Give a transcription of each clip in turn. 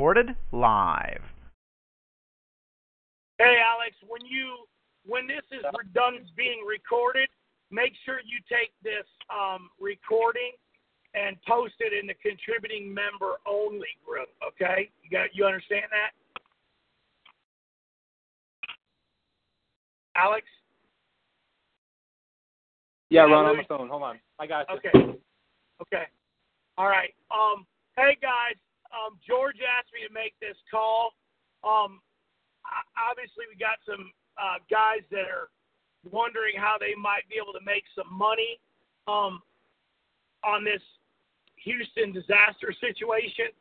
Recorded live. Hey, Alex, when you when this is done being recorded, make sure you take this um, recording and post it in the contributing member only group. Okay, you got you understand that? Alex? Yeah, Ron, on the phone. Hold on. I got you. Okay. Okay. All right. Um, hey guys, um, George asked me to make this call. Um, obviously we got some uh, guys that are wondering how they might be able to make some money um, on this Houston disaster situation.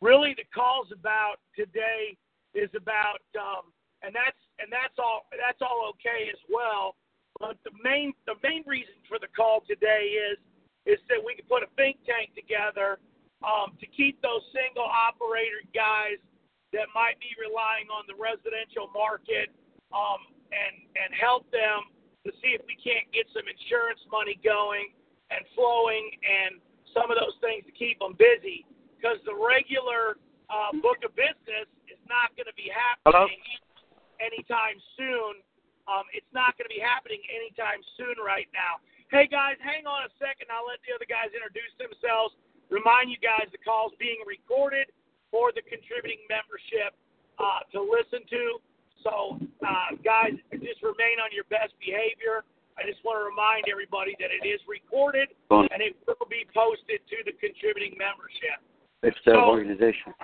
Really, the calls about today is about, um, and that's and that's all that's all okay as well. But the main the main reason for the call today is is that we can put a think tank together um, to keep those single operator guys that might be relying on the residential market um, and and help them to see if we can't get some insurance money going and flowing and some of those things to keep them busy because the regular uh, book of business is not going to be happening Hello? anytime soon. Um, it's not going to be happening anytime soon right now. Hey guys, hang on a second. I'll let the other guys introduce themselves. Remind you guys the call's being recorded for the contributing membership uh, to listen to. So, uh, guys, just remain on your best behavior. I just want to remind everybody that it is recorded and it will be posted to the contributing membership. It's the so, organization.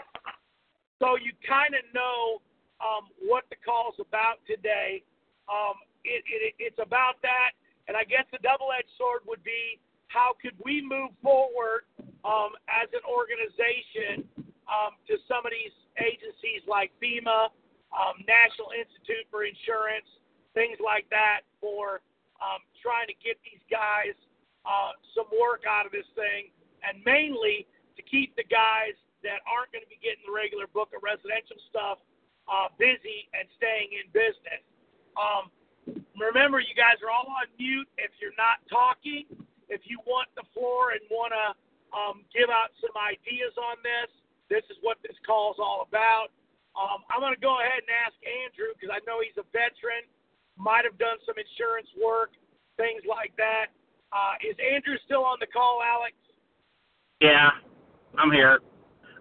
So you kind of know um, what the call's about today. Um, it, it, it's about that, and I guess the double-edged sword would be how could we move forward um, as an organization um, to some of these agencies like FEMA, um, National Institute for Insurance, things like that for um, trying to get these guys uh, some work out of this thing, and mainly to keep the guys that aren't going to be getting the regular book of residential stuff uh, busy and staying in business. Um, remember, you guys are all on mute if you're not talking. If you want the floor and want to um, give out some ideas on this, this is what this call is all about. Um, I'm going to go ahead and ask Andrew because I know he's a veteran might have done some insurance work, things like that. Uh, is Andrew still on the call, Alex? Yeah, I'm here.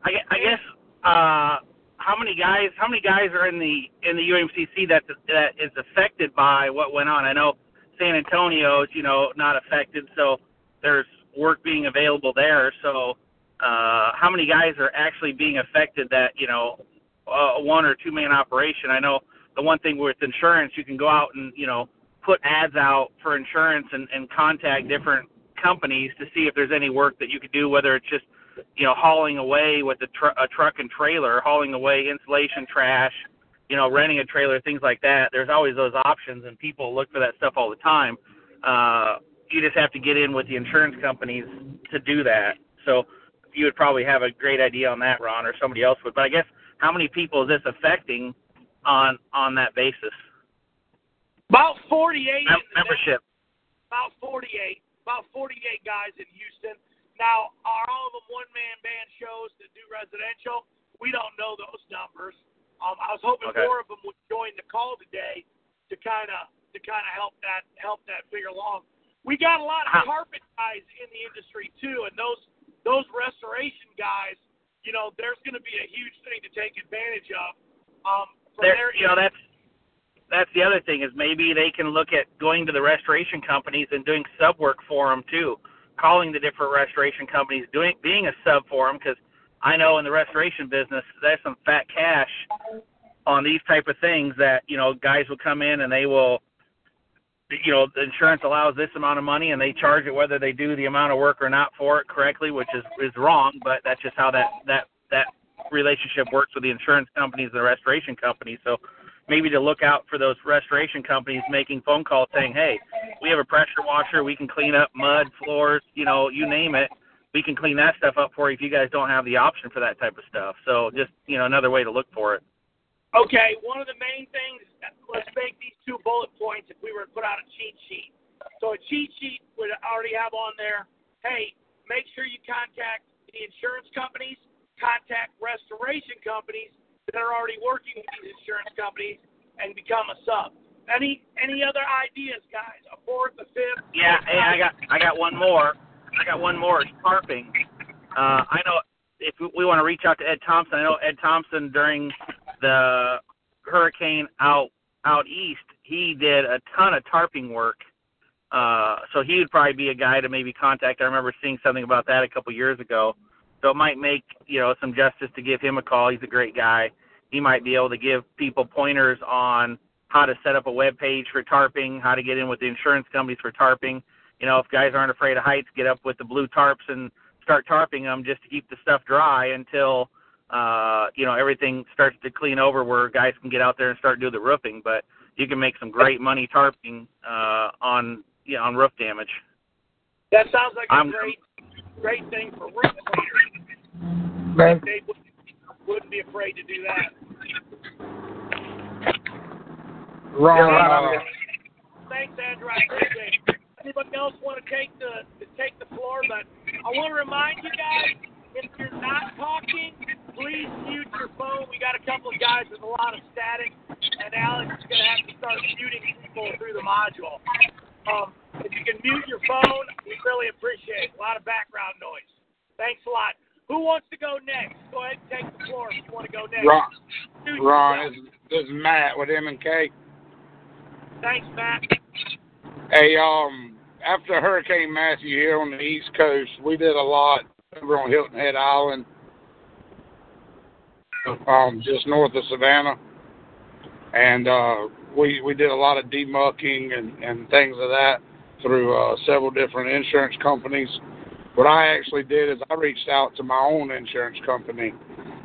I, I guess uh, how many guys? How many guys are in the in the UMCC that that is affected by what went on? I know San Antonio is you know not affected, so there's work being available there. So uh, how many guys are actually being affected that you know a one or two man operation? I know the one thing with insurance, you can go out and you know put ads out for insurance and, and contact different companies to see if there's any work that you could do, whether it's just you know hauling away with a, tr- a truck and trailer, hauling away insulation trash, you know renting a trailer, things like that. There's always those options, and people look for that stuff all the time. Uh, you just have to get in with the insurance companies to do that. So you would probably have a great idea on that, Ron, or somebody else would. But I guess how many people is this affecting on on that basis? About 48 Mem- membership. About 48. About 48 guys in Houston. Now, are all of them one man band shows that do residential? We don't know those numbers. Um, I was hoping okay. more of them would join the call today to kind of to kind of help that help that figure along. We got a lot of carpet guys in the industry too, and those those restoration guys, you know, there's going to be a huge thing to take advantage of. Um, there, you know, that's that's the other thing is maybe they can look at going to the restoration companies and doing sub work for them too, calling the different restoration companies, doing being a sub for them because I know in the restoration business there's some fat cash on these type of things that you know guys will come in and they will you know the insurance allows this amount of money and they charge it whether they do the amount of work or not for it correctly, which is is wrong. But that's just how that that that relationship works with the insurance companies and the restoration companies. So maybe to look out for those restoration companies making phone calls saying, "Hey, we have a pressure washer. We can clean up mud, floors, you know, you name it. We can clean that stuff up for you if you guys don't have the option for that type of stuff." So just you know another way to look for it. Okay, one of the main things. Let's make these two bullet points. If we were to put out a cheat sheet, so a cheat sheet would already have on there. Hey, make sure you contact the insurance companies, contact restoration companies that are already working with these insurance companies, and become a sub. Any any other ideas, guys? A fourth, a fifth? Yeah, hey, I got I got one more. I got one more. Tarping. Uh, I know if we want to reach out to Ed Thompson, I know Ed Thompson during the hurricane out out east, he did a ton of tarping work. Uh, so he would probably be a guy to maybe contact. I remember seeing something about that a couple years ago. So it might make you know some justice to give him a call. He's a great guy. He might be able to give people pointers on how to set up a web page for tarping, how to get in with the insurance companies for tarping. You know, if guys aren't afraid of heights, get up with the blue tarps and start tarping them just to keep the stuff dry until uh, you know everything starts to clean over where guys can get out there and start doing the roofing. But you can make some great money tarping uh, on yeah on roof damage. That sounds like a I'm, great great thing for roof cleaners. Man. They wouldn't be afraid to do that. Ron, uh, thanks, Andrew. I appreciate it. Anybody else want to take the to take the floor? But I want to remind you guys, if you're not talking, please mute your phone. We got a couple of guys with a lot of static, and Alex is going to have to start muting people through the module. Um, if you can mute your phone, we really appreciate it. A lot of background noise. Thanks a lot. Who wants to go next? Go ahead and take the floor if you want to go next. Ron, Ron this, this is Matt with M and K. Thanks, Matt. Hey, um, after Hurricane Matthew here on the East Coast, we did a lot over on Hilton Head Island, um, just north of Savannah, and uh, we we did a lot of demucking and and things of that through uh, several different insurance companies. What I actually did is I reached out to my own insurance company,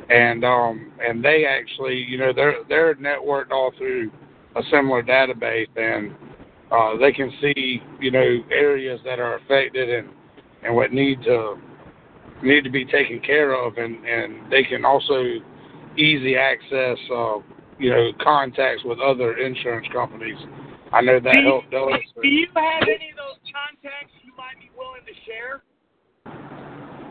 and um, and they actually, you know, they're they're networked all through a similar database, and uh, they can see you know areas that are affected and and what need to need to be taken care of, and and they can also easy access uh, you know contacts with other insurance companies. I know that do helped us. Do you have any of those contacts you might be willing to share?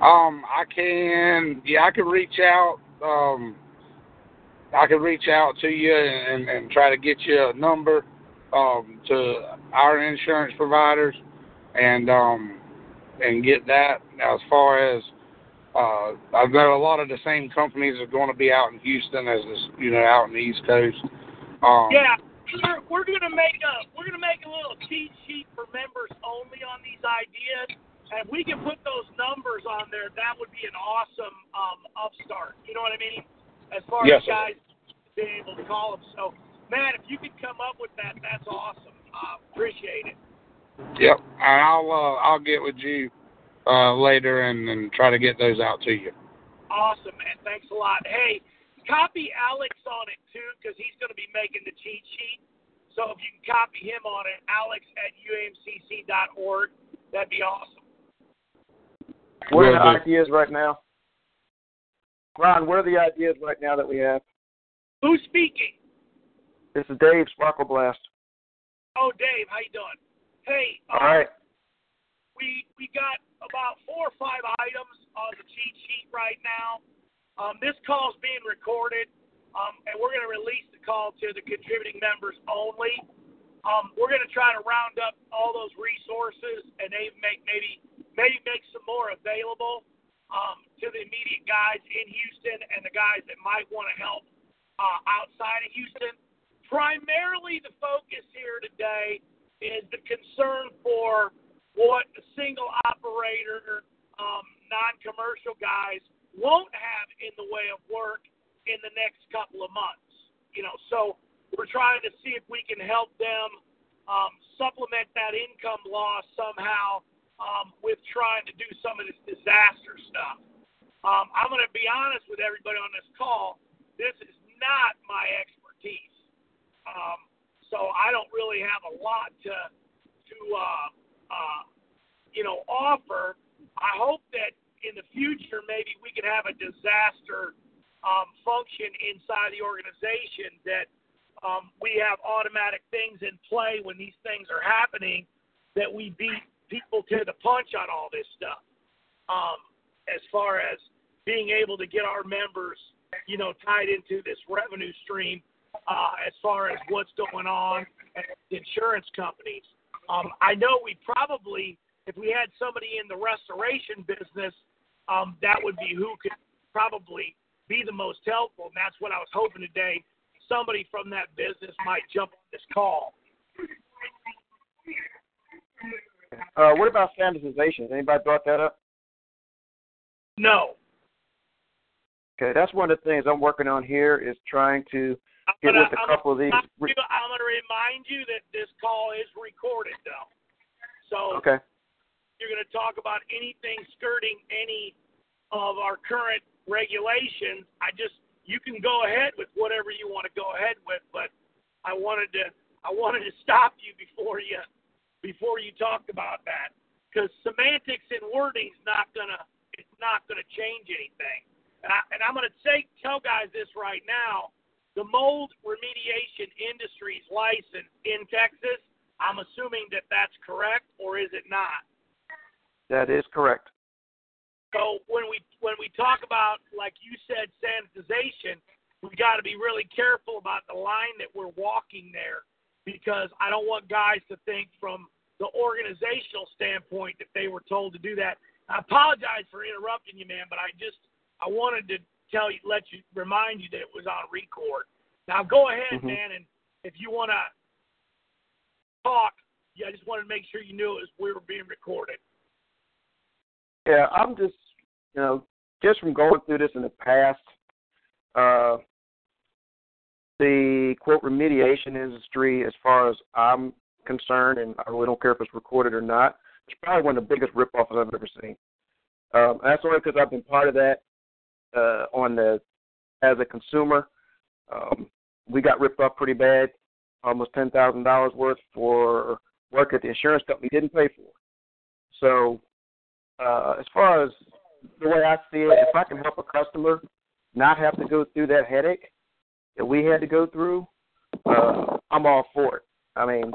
Um, I can. Yeah, I can reach out. Um, I can reach out to you and, and try to get you a number um, to our insurance providers and um, and get that. As far as uh, I know, a lot of the same companies are going to be out in Houston as this, you know, out in the East Coast. Um, yeah, we're, we're gonna make a we're gonna make a little cheat sheet for members only on these ideas, and if we can put those numbers on there, that would be an awesome um, upstart. You know what I mean? As far yes, as guys being able to call them. So man, if you could come up with that, that's awesome. Uh, appreciate it. Yep, and I'll uh, I'll get with you uh, later and, and try to get those out to you. Awesome, man. Thanks a lot. Hey, copy Alex on it too, because he's going to be making the cheat sheet. So if you can copy him on it, Alex at umcc.org, that'd be awesome. What are the ideas right now? Ron, what are the ideas right now that we have? Who's speaking? This is Dave Sparkle Blast. Oh, Dave, how you doing? Hey. All right. We we got about four or five items on the cheat sheet right now. Um, this call is being recorded, um, and we're going to release the call to the contributing members only. Um, we're going to try to round up all those resources and they make maybe maybe make some more available um, to the immediate guys in Houston and the guys that might want to help uh, outside of Houston primarily the focus here today is the concern for what the single operator, um, non commercial guys won't have in the way of work in the next couple of months. You know, so we're trying to see if we can help them um, supplement that income loss somehow um, with trying to do some of this disaster stuff. Um, I'm going to be honest with everybody on this call. This is not my expertise, um, so I don't really have a lot to to uh, uh, you know offer. I hope that in the future maybe we can have a disaster um, function inside the organization that um, we have automatic things in play when these things are happening that we beat people to the punch on all this stuff. Um, as far as being able to get our members, you know, tied into this revenue stream, uh, as far as what's going on insurance companies. Um, I know we probably, if we had somebody in the restoration business, um, that would be who could probably be the most helpful. And that's what I was hoping today. Somebody from that business might jump on this call. Uh, what about standardization? Anybody brought that up? No. Okay, that's one of the things I'm working on here is trying to get gonna, with a I'm couple gonna, of these. I'm going to remind you that this call is recorded, though. So okay. you're going to talk about anything skirting any of our current regulations. I just you can go ahead with whatever you want to go ahead with, but I wanted to I wanted to stop you before you before you talked about that because semantics and wording's not gonna it's not gonna change anything. And, I, and I'm gonna say tell guys this right now: the mold remediation industry's license in Texas. I'm assuming that that's correct, or is it not? That is correct. So when we when we talk about like you said sanitization, we got to be really careful about the line that we're walking there because I don't want guys to think from the organizational standpoint that they were told to do that. I apologize for interrupting you, man, but I just I wanted to tell you, let you remind you that it was on record. Now go ahead, mm-hmm. man, and if you want to talk, yeah, I just wanted to make sure you knew it was we were being recorded. Yeah, I'm just you know just from going through this in the past. Uh, the quote remediation industry, as far as I'm concerned, and I really don't care if it's recorded or not, it's probably one of the biggest ripoffs I've ever seen. Um, that's only because I've been part of that uh, on the as a consumer. Um, we got ripped off pretty bad, almost ten thousand dollars worth for work that the insurance company didn't pay for. So, uh, as far as the way I see it, if I can help a customer not have to go through that headache, that we had to go through, uh, I'm all for it. I mean,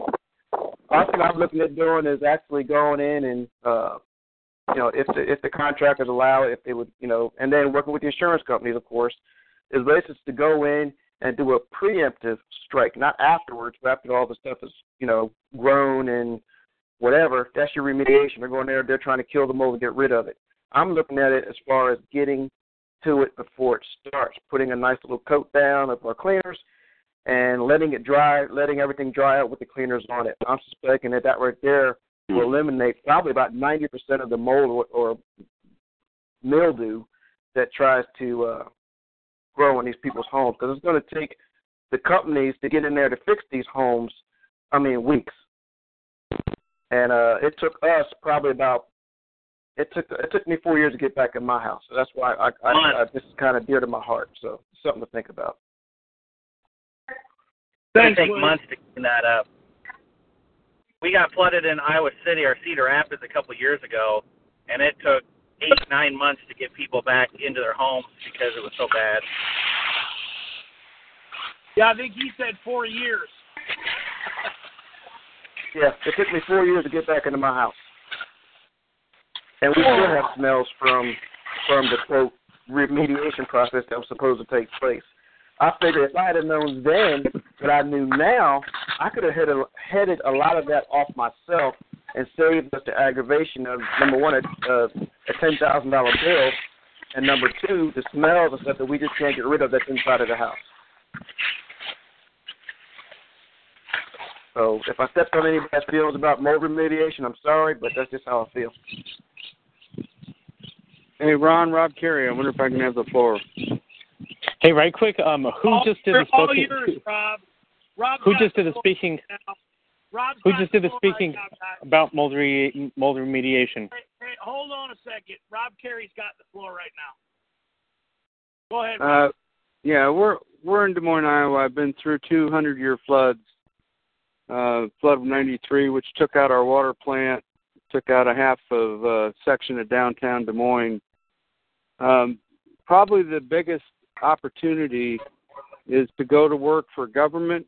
last thing I'm looking at doing is actually going in and, uh, you know, if the if the contractors allow if they would, you know, and then working with the insurance companies, of course, is basically to go in and do a preemptive strike, not afterwards, but after all the stuff is, you know, grown and whatever. That's your remediation. They're going there, they're trying to kill the mold and get rid of it. I'm looking at it as far as getting to it before it starts, putting a nice little coat down of our cleaners and letting it dry, letting everything dry out with the cleaners on it. I'm suspecting that that right there will eliminate probably about 90% of the mold or, or mildew that tries to uh, grow in these people's homes because it's going to take the companies to get in there to fix these homes. I mean, weeks. And uh, it took us probably about it took it took me four years to get back in my house. So that's why I, I, I, I this is kind of dear to my heart. So something to think about. Thanks, it take months to clean that up. We got flooded in Iowa City or Cedar Rapids a couple of years ago, and it took eight nine months to get people back into their homes because it was so bad. Yeah, I think he said four years. yeah, it took me four years to get back into my house and we still have smells from from the quote remediation process that was supposed to take place. I figured if I had known then what I knew now, I could have headed, headed a lot of that off myself and saved us the aggravation of number one, a, a, a ten thousand dollar bill, and number two, the smells and stuff that we just can't get rid of that's inside of the house. So if I stepped on anybody's feelings about mold remediation, I'm sorry, but that's just how I feel. Hey, Ron, Rob Carey. I wonder if I can have the floor. Hey, right quick. Um, who all, just did the all yours, Rob. Rob who just did the speaking? Who just did the speaking right about mold, re- mold remediation? Hey, hey, hold on a second. Rob Carey's got the floor right now. Go ahead. Uh, yeah, we're we're in Des Moines, Iowa. I've been through two hundred year floods. Uh, flood of '93, which took out our water plant, took out a half of uh, section of downtown Des Moines. Um, probably the biggest opportunity is to go to work for government,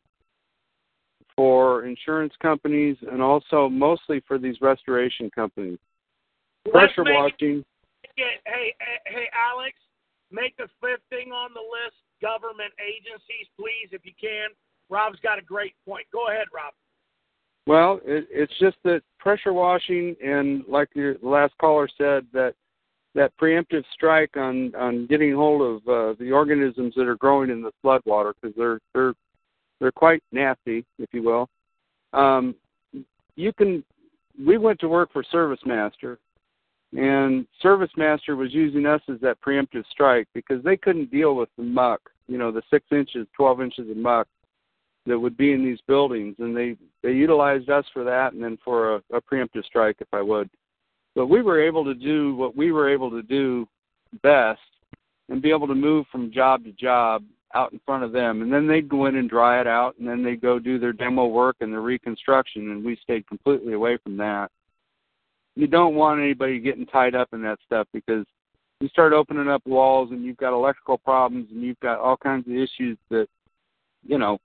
for insurance companies, and also mostly for these restoration companies. Pressure it- washing. Hey, hey, hey, Alex, make the fifth thing on the list government agencies, please, if you can. Rob's got a great point. Go ahead, Rob. Well, it, it's just that pressure washing, and like the last caller said, that that preemptive strike on on getting hold of uh, the organisms that are growing in the floodwater because they're they're they're quite nasty, if you will. Um, you can. We went to work for Service Master, and Service Master was using us as that preemptive strike because they couldn't deal with the muck, you know, the six inches, twelve inches of muck that would be in these buildings, and they they utilized us for that, and then for a, a preemptive strike, if I would. But we were able to do what we were able to do best, and be able to move from job to job out in front of them, and then they'd go in and dry it out, and then they'd go do their demo work and their reconstruction, and we stayed completely away from that. You don't want anybody getting tied up in that stuff because you start opening up walls, and you've got electrical problems, and you've got all kinds of issues that, you know,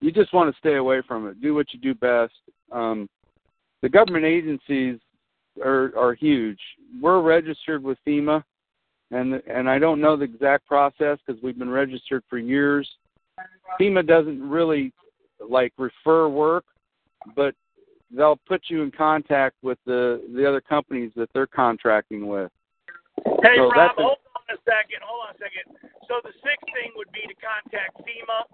you just want to stay away from it. Do what you do best. Um, the government agencies are are huge. We're registered with FEMA, and and I don't know the exact process because we've been registered for years. FEMA doesn't really like refer work, but they'll put you in contact with the the other companies that they're contracting with. Hey, So Rob, that's a- hold a second. Hold on a second. So the sixth thing would be to contact FEMA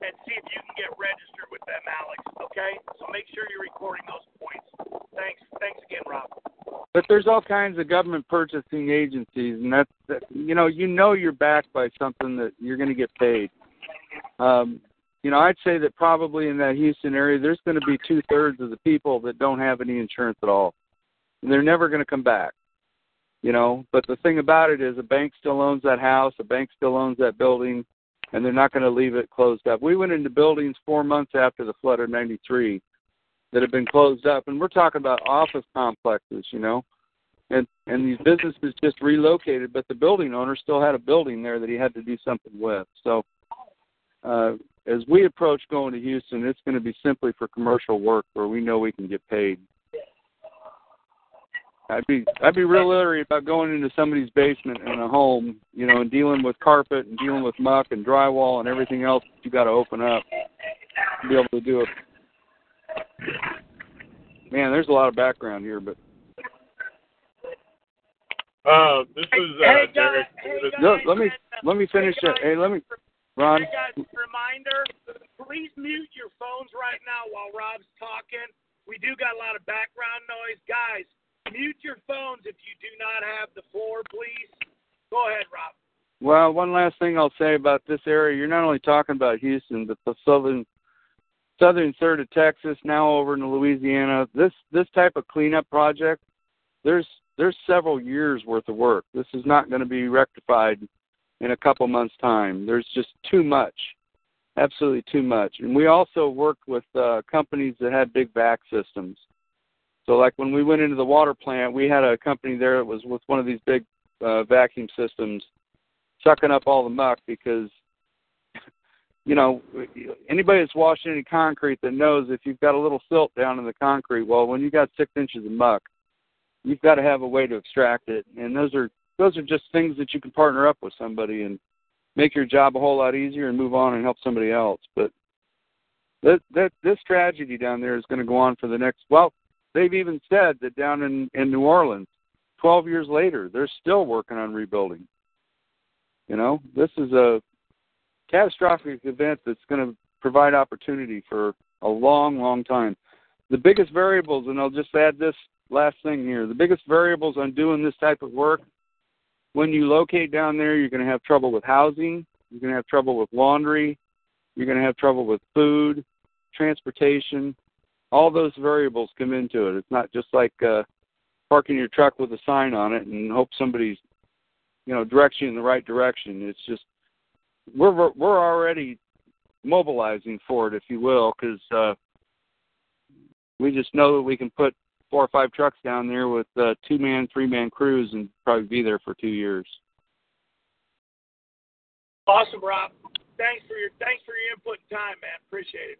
and see if you can get registered with them, Alex. Okay? So make sure you're recording those points. Thanks. Thanks again, Rob. But there's all kinds of government purchasing agencies, and that's that, you know you know you're backed by something that you're going to get paid. Um, you know, I'd say that probably in that Houston area, there's going to be two thirds of the people that don't have any insurance at all, and they're never going to come back. You know, but the thing about it is, a bank still owns that house, a bank still owns that building, and they're not going to leave it closed up. We went into buildings four months after the flood of '93 that have been closed up, and we're talking about office complexes, you know, and and these businesses just relocated, but the building owner still had a building there that he had to do something with. So, uh, as we approach going to Houston, it's going to be simply for commercial work where we know we can get paid. I'd be I'd be real leery about going into somebody's basement in a home, you know, and dealing with carpet and dealing with muck and drywall and everything else that you got to open up to be able to do it. Man, there's a lot of background here, but Uh, this is uh, hey, guys, Derek. hey, guys, no, let me let me finish hey, that. guys, Hey, let me, Ron. Hey guys, reminder, please mute your phones right now while Rob's talking. We do got a lot of background noise. Guys, mute your phones if you do not have the floor, please. Go ahead, Rob. Well, one last thing I'll say about this area. You're not only talking about Houston, but the southern southern third of Texas, now over into Louisiana. This this type of cleanup project, there's there's several years worth of work. This is not going to be rectified in a couple months' time. There's just too much, absolutely too much. And we also worked with uh, companies that had big vac systems. So, like when we went into the water plant, we had a company there that was with one of these big uh, vacuum systems sucking up all the muck because you know anybody that's washed any concrete that knows if you've got a little silt down in the concrete well when you got six inches of muck you've got to have a way to extract it. And those are those are just things that you can partner up with somebody and make your job a whole lot easier and move on and help somebody else. But that that this tragedy down there is going to go on for the next well they've even said that down in in New Orleans 12 years later they're still working on rebuilding you know, this is a catastrophic event that's going to provide opportunity for a long, long time. The biggest variables, and I'll just add this last thing here the biggest variables on doing this type of work, when you locate down there, you're going to have trouble with housing, you're going to have trouble with laundry, you're going to have trouble with food, transportation, all those variables come into it. It's not just like uh, parking your truck with a sign on it and hope somebody's, you know, directs you in the right direction. It's just we're we're already mobilizing for it, if you will, because uh, we just know that we can put four or five trucks down there with uh, two man, three man crews and probably be there for two years. Awesome, Rob. Thanks for your thanks for your input and time, man. Appreciate it.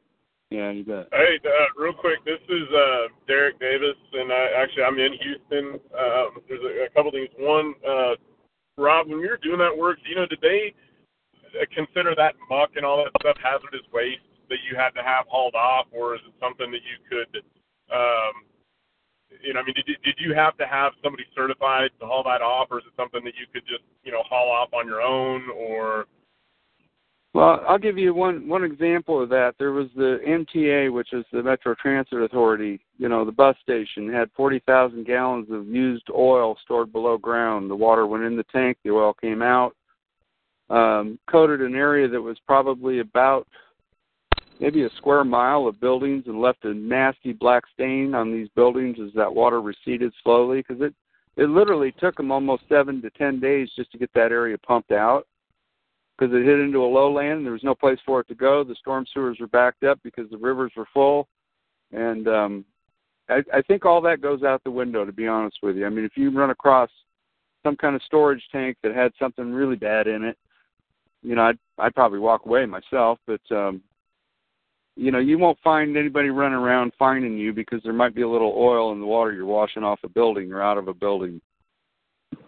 Yeah, you bet. Hey, uh, real quick, this is uh, Derek Davis, and I, actually I'm in Houston. Um, there's a, a couple things. One, uh, Rob, when you're doing that work, you know, did they consider that muck and all that stuff hazardous waste that you had to have hauled off, or is it something that you could, um, you know, I mean, did did you have to have somebody certified to haul that off, or is it something that you could just, you know, haul off on your own, or well, I'll give you one one example of that. There was the MTA, which is the Metro Transit Authority. You know, the bus station had 40,000 gallons of used oil stored below ground. The water went in the tank, the oil came out. Um, coated an area that was probably about maybe a square mile of buildings and left a nasty black stain on these buildings as that water receded slowly because it it literally took them almost seven to ten days just to get that area pumped out because it hit into a lowland. And there was no place for it to go. The storm sewers were backed up because the rivers were full, and um, I, I think all that goes out the window. To be honest with you, I mean, if you run across some kind of storage tank that had something really bad in it, you know, I'd I'd probably walk away myself. But um, you know, you won't find anybody running around finding you because there might be a little oil in the water you're washing off a building or out of a building.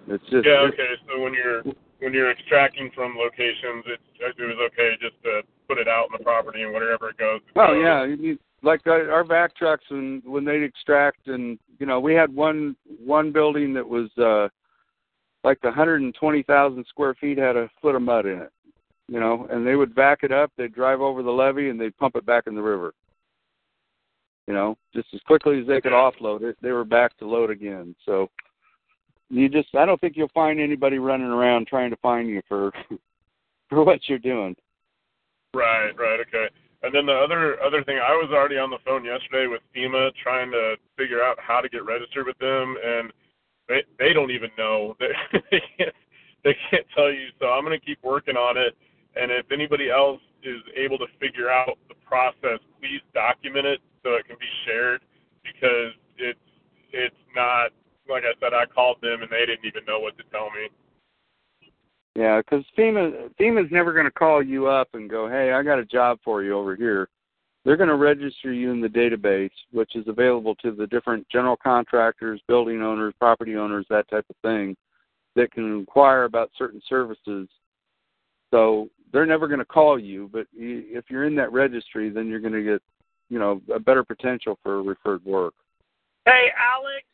It's just yeah, okay. So when you're when you're extracting from locations, it it was okay just to put it out in the property and wherever it goes. It oh goes. yeah, you, like our, our vac trucks and when they extract and you know we had one one building that was uh like the 120,000 square feet had a foot of mud in it, you know, and they would back it up, they'd drive over the levee and they'd pump it back in the river. You know, just as quickly as they could offload it, they were back to load again. So you just I don't think you'll find anybody running around trying to find you for for what you're doing. Right, right, okay. And then the other other thing, I was already on the phone yesterday with FEMA trying to figure out how to get registered with them, and they they don't even know. They they can't they can't tell you. So I'm going to keep working on it. And if anybody else is able to figure out the process, please document it so it can be shared because it's it's not like I said, I called them and they didn't even know what to tell me. Yeah, because FEMA FEMA's never going to call you up and go, "Hey, I got a job for you over here." They're going to register you in the database, which is available to the different general contractors, building owners, property owners, that type of thing, that can inquire about certain services. So they're never going to call you, but if you're in that registry, then you're going to get, you know, a better potential for referred work. Hey, Alex.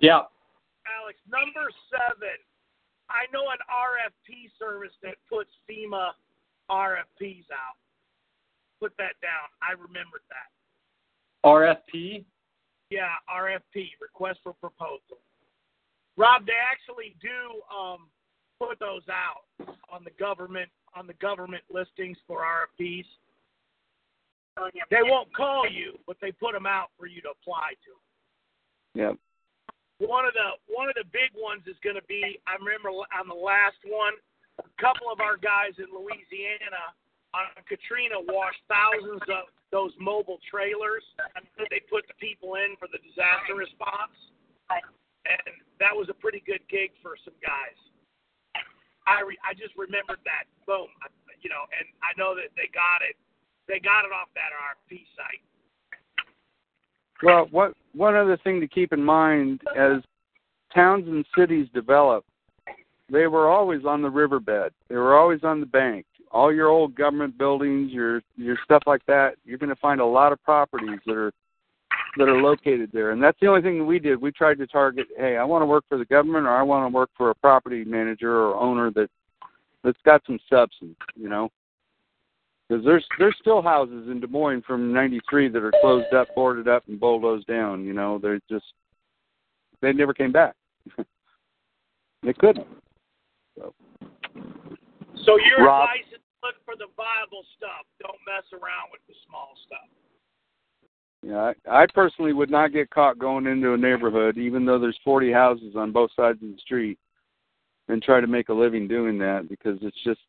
Yeah. Alex, number seven. I know an RFP service that puts FEMA RFPs out. Put that down. I remembered that. RFP? Yeah, RFP, request for proposal. Rob, they actually do um, put those out on the government on the government listings for RFPs. They won't call you, but they put them out for you to apply to. Yep one of the one of the big ones is going to be I remember on the last one, a couple of our guys in Louisiana on Katrina washed thousands of those mobile trailers that they put the people in for the disaster response, and that was a pretty good gig for some guys. I re, I just remembered that boom, you know, and I know that they got it, they got it off that RFP site. Well, what one other thing to keep in mind as towns and cities develop, they were always on the riverbed. They were always on the bank. All your old government buildings, your your stuff like that, you're going to find a lot of properties that are that are located there. And that's the only thing that we did. We tried to target, hey, I want to work for the government or I want to work for a property manager or owner that that's got some substance, you know because there's there's still houses in Des Moines from '93 that are closed up, boarded up, and bulldozed down. You know, they're just they never came back. they couldn't. So, so your Rob, advice is look for the viable stuff. Don't mess around with the small stuff. Yeah, I, I personally would not get caught going into a neighborhood, even though there's 40 houses on both sides of the street, and try to make a living doing that because it's just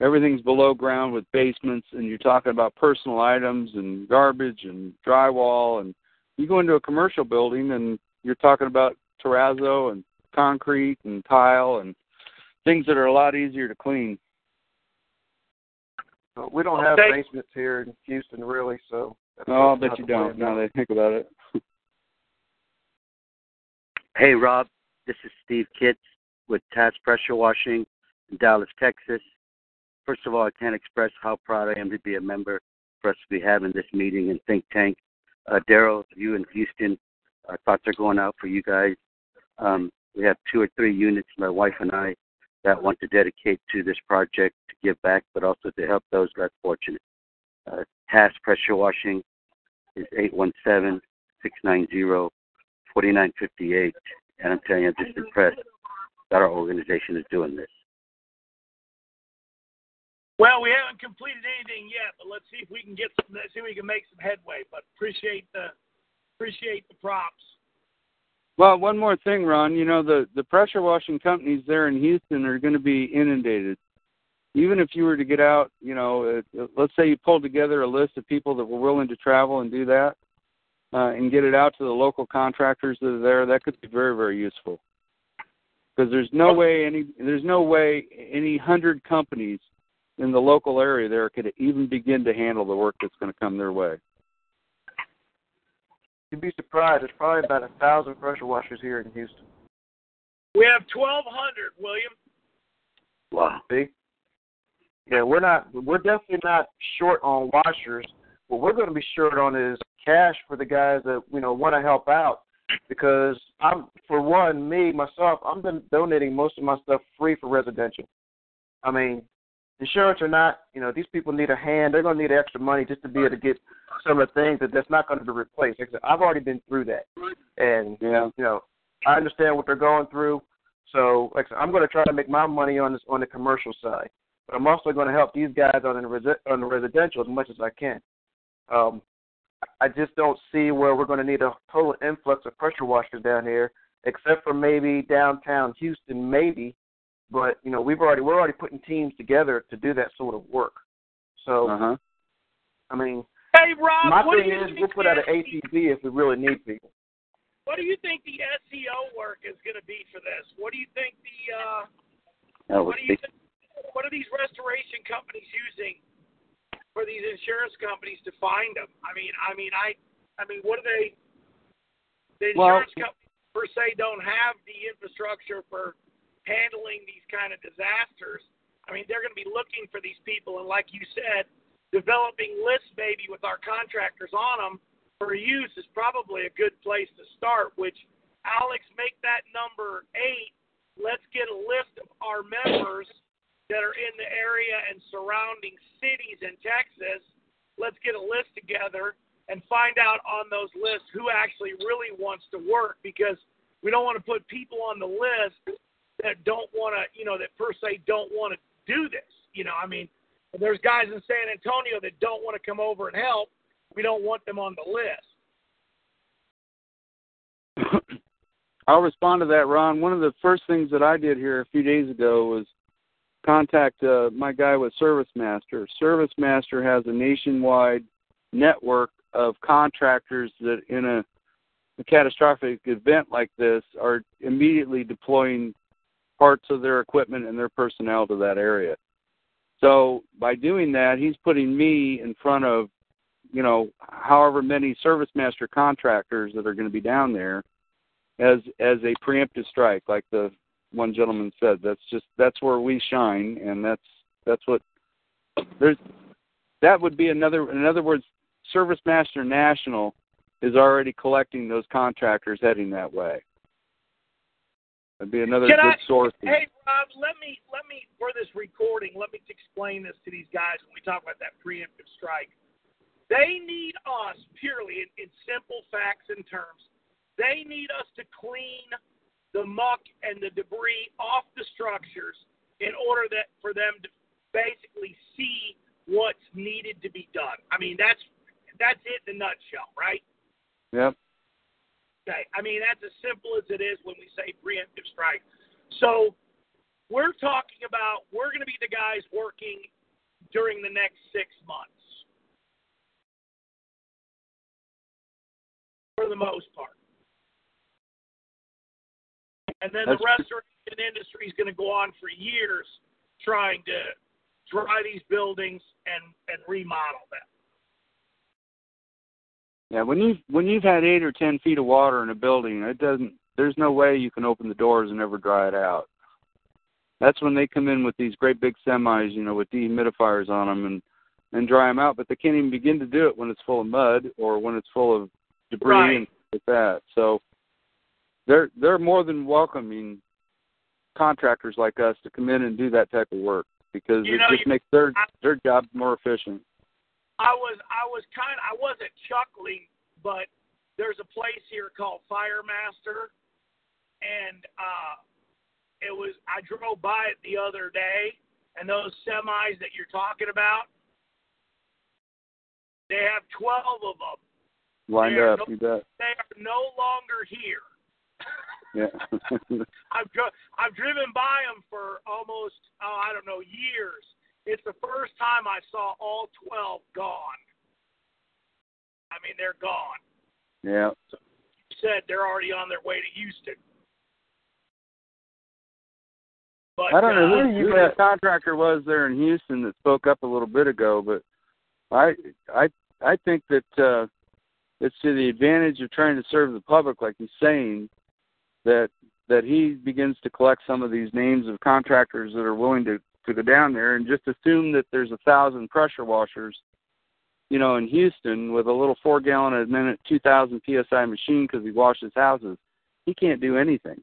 everything's below ground with basements, and you're talking about personal items and garbage and drywall, and you go into a commercial building and you're talking about terrazzo and concrete and tile and things that are a lot easier to clean. But we don't have Okay. basements here in Houston, really. So that's No, I'll bet you don't. to Now go. that I think about it. Hey, Rob. This is Steve Kitts with Task Pressure Washing in Dallas, Texas. First of all, I can't express how proud I am to be a member for us to be having this meeting and think tank. Uh, Daryl, you in Houston, our thoughts are going out for you guys. Um, we have two or three units, my wife and I, that want to dedicate to this project to give back, but also to help those less fortunate. Uh, Task Pressure Washing is 817 690 4958. And I'm telling you, I'm just impressed that our organization is doing this. Well, we haven't completed anything yet, but let's see if we can get some. Let's see if we can make some headway. But appreciate the appreciate the props. Well, one more thing, Ron. You know the the pressure washing companies there in Houston are going to be inundated. Even if you were to get out, you know, uh, let's say you pulled together a list of people that were willing to travel and do that, uh, and get it out to the local contractors that are there, that could be very very useful. Because there's no way any there's no way any hundred companies in the local area there could even begin to handle the work that's going to come their way. You'd be surprised. There's probably about a thousand pressure washers here in Houston. We have twelve hundred, William. Wow. See? Yeah, we're not. We're definitely not short on washers. What we're going to be short on is cash for the guys that you know want to help out. Because I'm, for one, me myself, I'm been donating most of my stuff free for residential. I mean, insurance or not, you know, these people need a hand. They're going to need extra money just to be able to get some of the things that that's not going to be replaced. Like I said, I've already been through that, and Yeah. you know, I understand what they're going through. So, like I said, I'm going to try to make my money on this on the commercial side, but I'm also going to help these guys on the resi- on the residential as much as I can. Um, I just don't see where we're going to need a total influx of pressure washers down here, except for maybe downtown Houston, maybe. But you know, we've already we're already putting teams together to do that sort of work. So, Uh huh. I mean, Hey, Rob. my what thing do you is think we'll put out an the- ATV if we really need people. What do you think the SEO work is going to be for this? What do you think the uh, what do you think, what are these restoration companies using for these insurance companies to find them? I mean, I mean, I, I mean, what are they? The Well- insurance companies per se don't have the infrastructure for handling these kind of disasters. I mean, they're going to be looking for these people, and like you said, developing lists maybe with our contractors on them for use is probably a good place to start. Which, Alex, make that number eight. Let's get a list of our members that are in the area and surrounding cities in Texas. Let's get a list together and find out on those lists who actually really wants to work because we don't want to put people on the list that don't want to, you know, that per se don't want to do this. You know, I mean, there's guys in San Antonio that don't want to come over and help. We don't want them on the list. I'll respond to that, Ron. One of the first things that I did here a few days ago was contact uh, my guy with Service Master. Service Master has a nationwide network of contractors that, in a, a catastrophic event like this, are immediately deploying parts of their equipment and their personnel to that area. So by doing that, he's putting me in front of, you know, however many Service Master contractors that are going to be down there as as a preemptive strike, like the one gentleman said. That's just that's where we shine, and that's that's what there's. That would be another. In other words, Service Master National is already collecting those contractors heading that way. That'd be another Can good I- source. Hey, Rob, let me let me for this recording, let me explain this to these guys when we talk about that preemptive strike. They need us purely in, in simple facts and terms. They need us to clean the muck and the debris off the structures in order that for them to basically see what's needed to be done. I mean, that's that's it in a nutshell, right? Yep. Okay. I mean, that's as simple as it is when we say preemptive strike. So we're talking about we're going to be the guys working during the next six months for the most part. And then That's the restoration industry is going to go on for years trying to dry these buildings and, and remodel them. Yeah, when you when you've had eight or ten feet of water in a building, it doesn't. There's no way you can open the doors and never dry it out. That's when they come in with these great big semis, you know, with dehumidifiers on them and and dry them out. But they can't even begin to do it when it's full of mud or when it's full of debris Right. and stuff like that. So they're they're more than welcoming contractors like us to come in and do that type of work because You it know, just makes their their job more efficient. I was I was kind I wasn't chuckling, but there's a place here called Firemaster, and uh, it was I drove by it the other day, and those semis that you're talking about, they have twelve of them. Lined up, no- you bet. They are no longer here. Yeah. I've dri- I've driven by them for almost oh I don't know years. It's the first time I saw all twelve gone. I mean they're gone. yeah. Said they're already on their way to Houston. But I don't know uh, who, who that contractor was there in Houston that spoke up a little bit ago, but I I I think that uh it's to the advantage of trying to serve the public, like he's saying, that that he begins to collect some of these names of contractors that are willing to to go down there and just assume that there's a thousand pressure washers, you know, in Houston with a little four gallon a minute, two thousand psi machine because he washes houses. He can't do anything.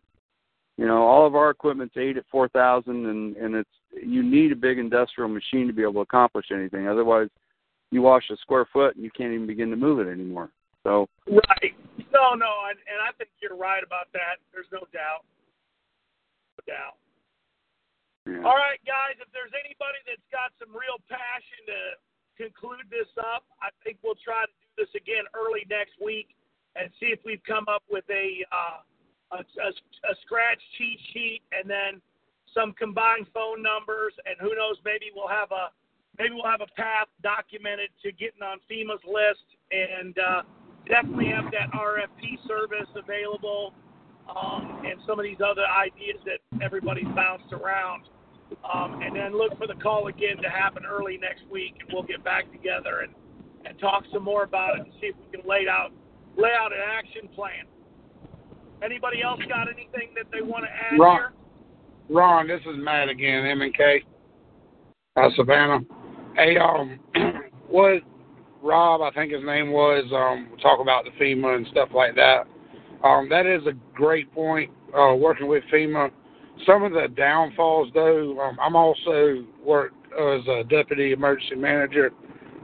You know, all of our equipment's eight at four thousand, and and it's you need a big industrial machine to be able to accomplish anything. Otherwise, you wash a square foot and you can't even begin to move it anymore. So right. No, no, and, and I think you're right about that. There's no doubt. No doubt. Yeah. All right, guys, if there's anybody that's got some real passion to conclude this up, I think we'll try to do this again early next week and see if we've come up with a uh, a, a, a scratch cheat sheet and then some combined phone numbers, and who knows, maybe we'll have a maybe we'll have a path documented to getting on FEMA's list, and uh, definitely have that RFP service available, um, and some of these other ideas that everybody's bounced around. Um, and then look for the call again to happen early next week, and we'll get back together and, and talk some more about it and see if we can lay out lay out an action plan. Anybody else got anything that they want to add Ron, here? Ron, this is Matt again, M and K, uh, Savannah. Hey, um, what Rob, I think his name was, um, talk about the FEMA and stuff like that. Um, that is a great point. Uh, working with FEMA, some of the downfalls though. Um, I'm also work as a deputy emergency manager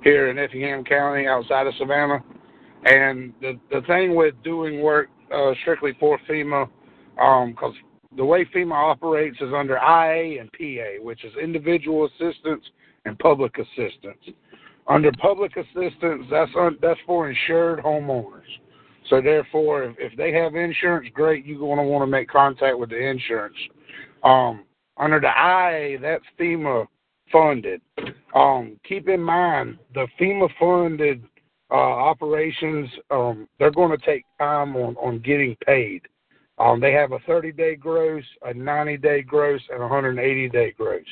here in Effingham County, outside of Savannah. And the the thing with doing work uh, strictly for FEMA, because the way FEMA operates is under IA and PA, which is individual assistance and public assistance. Under public assistance, that's un, that's for insured homeowners. So therefore, if, if they have insurance, great. You're going to want to make contact with the insurance. Um, under the IA, that's FEMA funded. Um, keep in mind the FEMA funded uh, operations. Um, they're going to take time on on getting paid. Um, they have a 30 day gross, a 90 day gross, and a 180 day gross.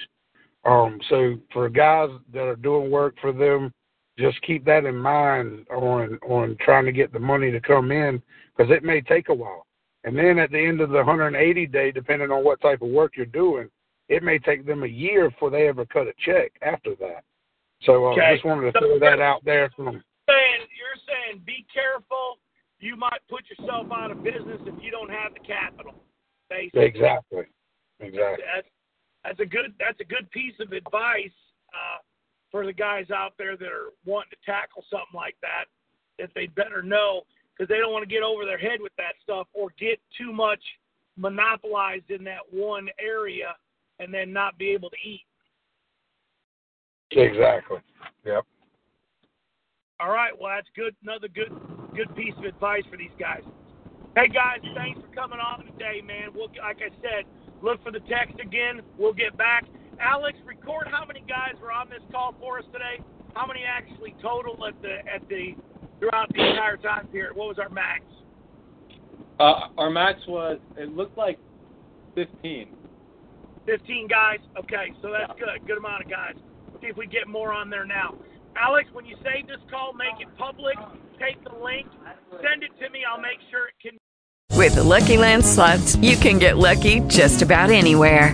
Um, so for guys that are doing work for them, just keep that in mind on on trying to get the money to come in because it may take a while. And then at the end of the 180 day, depending on what type of work you're doing, it may take them a year before they ever cut a check after that. So I uh, Okay. just wanted to So throw that out there. From, saying you're saying be careful. You might put yourself out of business if you don't have the capital. Basically. exactly. Exactly. That's, that's a good that's a good piece of advice uh, for the guys out there that are wanting to tackle something like that. That they better know because they don't want to get over their head with that stuff or get too much monopolized in that one area and then not be able to eat. Exactly. Yep. All right. Well, that's good. Another good good piece of advice for these guys. Hey guys, thanks for coming on today, man. We'll, like I said, look for the text again. We'll get back. Alex, record how many guys were on this call for us today. How many actually total at the at the throughout the entire time period? What was our max? Uh, our max was it looked like 15. 15 guys. Okay, so that's good. Good amount of guys. See if we get more on there now. Alex, when you save this call, make it public. Take the link, send it to me. I'll make sure it can. With the Lucky Land slots, you can get lucky just about anywhere.